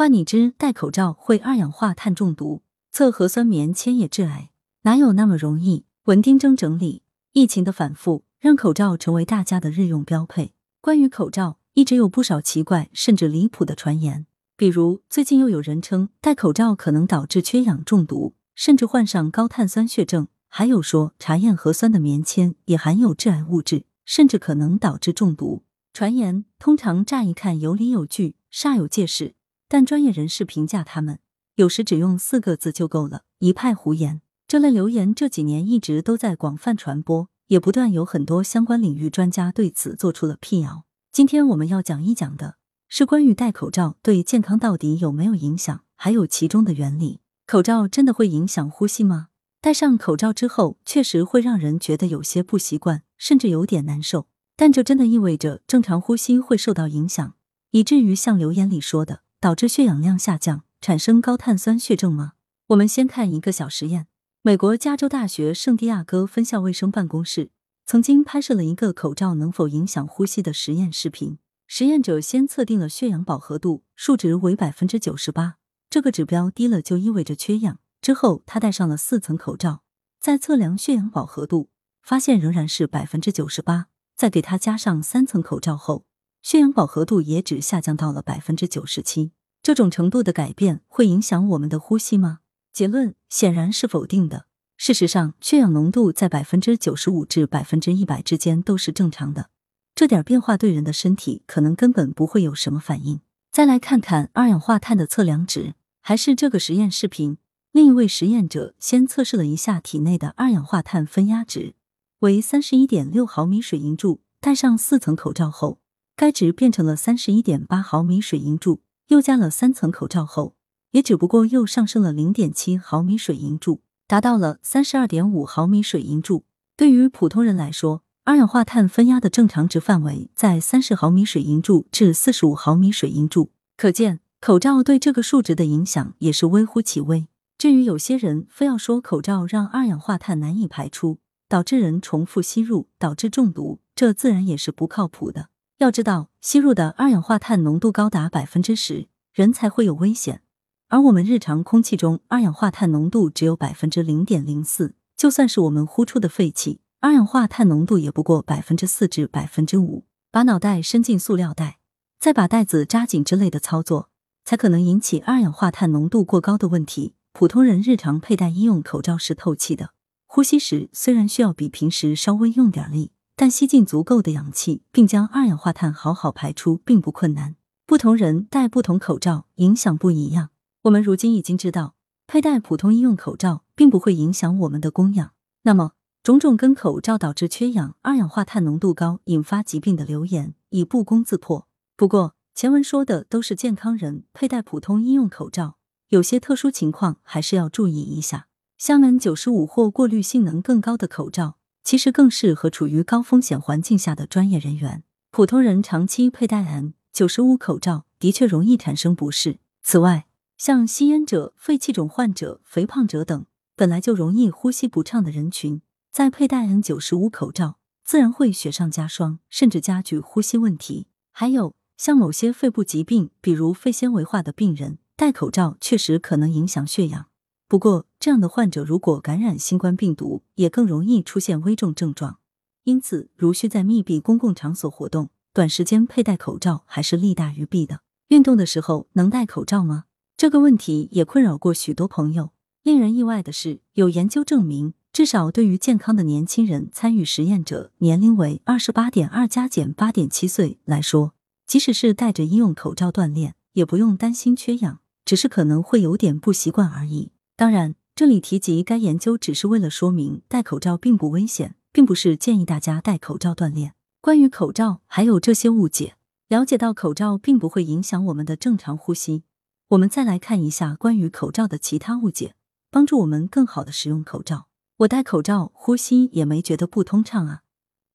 话你知戴口罩会二氧化碳中毒，测核酸棉签也致癌，哪有那么容易？文丁征整理，疫情的反复让口罩成为大家的日用标配。关于口罩，一直有不少奇怪甚至离谱的传言，比如最近又有人称戴口罩可能导致缺氧中毒，甚至患上高碳酸血症，还有说查验核酸的棉签也含有致癌物质，甚至可能导致中毒。传言通常乍一看有理有据，煞有介事。但专业人士评价他们，有时只用四个字就够了：一派胡言。这类流言这几年一直都在广泛传播，也不断有很多相关领域专家对此做出了辟谣。今天我们要讲一讲的是关于戴口罩对健康到底有没有影响，还有其中的原理。口罩真的会影响呼吸吗？戴上口罩之后，确实会让人觉得有些不习惯，甚至有点难受。但这真的意味着正常呼吸会受到影响，以至于像留言里说的。导致血氧量下降，产生高碳酸血症吗？我们先看一个小实验。美国加州大学圣地亚哥分校卫生办公室曾经拍摄了一个口罩能否影响呼吸的实验视频。实验者先测定了血氧饱和度，数值为百分之九十八，这个指标低了就意味着缺氧。之后他戴上了四层口罩，在测量血氧饱和度，发现仍然是百分之九十八。再给他加上三层口罩后。血氧饱和度也只下降到了百分之九十七，这种程度的改变会影响我们的呼吸吗？结论显然是否定的。事实上，血氧浓度在百分之九十五至百分之一百之间都是正常的，这点变化对人的身体可能根本不会有什么反应。再来看看二氧化碳的测量值，还是这个实验视频。另一位实验者先测试了一下体内的二氧化碳分压值，为三十一点六毫米水银柱，戴上四层口罩后。该值变成了三十一点八毫米水银柱，又加了三层口罩后，也只不过又上升了零点七毫米水银柱，达到了三十二点五毫米水银柱。对于普通人来说，二氧化碳分压的正常值范围在三十毫米水银柱至四十五毫米水银柱，可见口罩对这个数值的影响也是微乎其微。至于有些人非要说口罩让二氧化碳难以排出，导致人重复吸入，导致中毒，这自然也是不靠谱的。要知道，吸入的二氧化碳浓度高达百分之十，人才会有危险。而我们日常空气中二氧化碳浓度只有百分之零点零四，就算是我们呼出的废气，二氧化碳浓度也不过百分之四至百分之五。把脑袋伸进塑料袋，再把袋子扎紧之类的操作，才可能引起二氧化碳浓度过高的问题。普通人日常佩戴医用口罩是透气的，呼吸时虽然需要比平时稍微用点力。但吸进足够的氧气，并将二氧化碳好好排出，并不困难。不同人戴不同口罩，影响不一样。我们如今已经知道，佩戴普通医用口罩并不会影响我们的供氧。那么，种种跟口罩导致缺氧、二氧化碳浓度高引发疾病的流言已不攻自破。不过，前文说的都是健康人佩戴普通医用口罩，有些特殊情况还是要注意一下。香 N 九十五或过滤性能更高的口罩。其实更适合处于高风险环境下的专业人员。普通人长期佩戴 N 九十五口罩的确容易产生不适。此外，像吸烟者、肺气肿患者、肥胖者等本来就容易呼吸不畅的人群，在佩戴 N 九十五口罩，自然会雪上加霜，甚至加剧呼吸问题。还有像某些肺部疾病，比如肺纤维化的病人，戴口罩确实可能影响血氧。不过，这样的患者如果感染新冠病毒，也更容易出现危重症状。因此，如需在密闭公共场所活动，短时间佩戴口罩还是利大于弊的。运动的时候能戴口罩吗？这个问题也困扰过许多朋友。令人意外的是，有研究证明，至少对于健康的年轻人，参与实验者年龄为二十八点二加减八点七岁来说，即使是戴着医用口罩锻炼，也不用担心缺氧，只是可能会有点不习惯而已。当然，这里提及该研究只是为了说明戴口罩并不危险，并不是建议大家戴口罩锻炼。关于口罩还有这些误解，了解到口罩并不会影响我们的正常呼吸。我们再来看一下关于口罩的其他误解，帮助我们更好的使用口罩。我戴口罩呼吸也没觉得不通畅啊，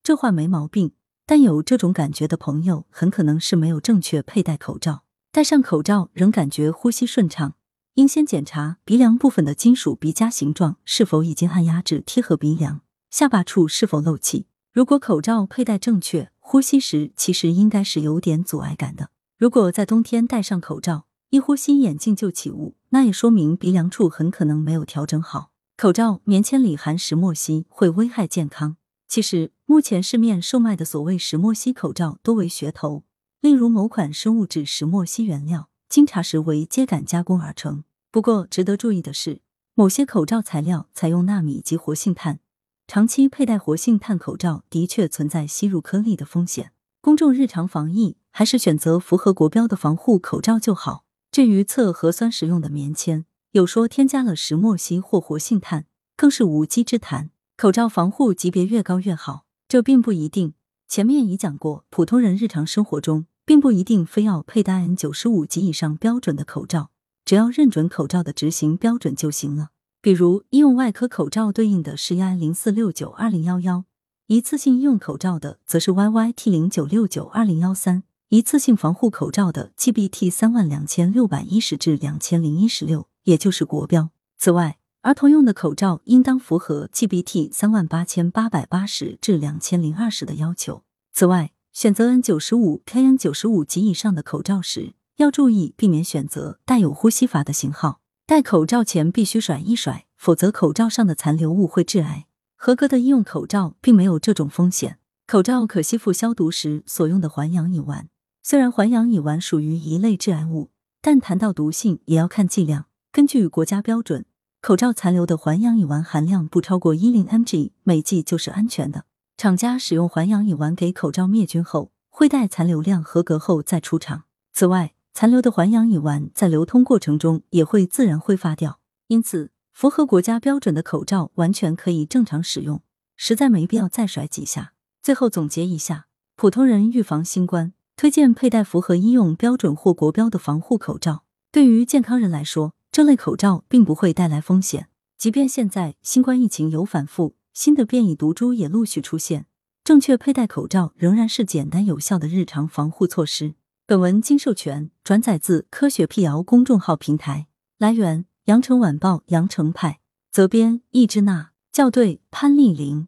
这话没毛病。但有这种感觉的朋友，很可能是没有正确佩戴口罩，戴上口罩仍感觉呼吸顺畅。应先检查鼻梁部分的金属鼻夹形状是否已经按压至贴合鼻梁，下巴处是否漏气。如果口罩佩戴正确，呼吸时其实应该是有点阻碍感的。如果在冬天戴上口罩，一呼吸眼镜就起雾，那也说明鼻梁处很可能没有调整好。口罩棉签里含石墨烯，会危害健康。其实，目前市面售卖的所谓石墨烯口罩多为噱头，例如某款生物质石墨烯原料，经查实为秸秆加工而成。不过，值得注意的是，某些口罩材料采用纳米级活性炭，长期佩戴活性炭口罩的确存在吸入颗粒的风险。公众日常防疫，还是选择符合国标的防护口罩就好。至于测核酸时用的棉签，有说添加了石墨烯或活性炭，更是无稽之谈。口罩防护级别越高越好，这并不一定。前面已讲过，普通人日常生活中并不一定非要佩戴 N 九十五及以上标准的口罩。只要认准口罩的执行标准就行了。比如医用外科口罩对应的是 EN 零四六九二零幺幺，一次性医用口罩的则是 YYT 零九六九二零幺三，一次性防护口罩的 GBT 三万两千六百一十至两千零一十六，也就是国标。此外，儿童用的口罩应当符合 GBT 三万八千八百八十至两千零二十的要求。此外，选择 N 九十五、KN 九十五及以上的口罩时，要注意避免选择带有呼吸阀的型号。戴口罩前必须甩一甩，否则口罩上的残留物会致癌。合格的医用口罩并没有这种风险。口罩可吸附消毒时所用的环氧乙烷，虽然环氧乙烷属于一类致癌物，但谈到毒性也要看剂量。根据国家标准，口罩残留的环氧乙烷含量不超过一零 mg 每剂就是安全的。厂家使用环氧乙烷给口罩灭菌后，会待残留量合格后再出厂。此外，残留的环氧乙烷在流通过程中也会自然挥发掉，因此符合国家标准的口罩完全可以正常使用，实在没必要再甩几下。最后总结一下，普通人预防新冠，推荐佩戴符合医用标准或国标的防护口罩。对于健康人来说，这类口罩并不会带来风险。即便现在新冠疫情有反复，新的变异毒株也陆续出现，正确佩戴口罩仍然是简单有效的日常防护措施。本文经授权转载自科学辟谣公众号平台，来源：羊城晚报羊城派，责编：易之娜，校对：潘丽玲。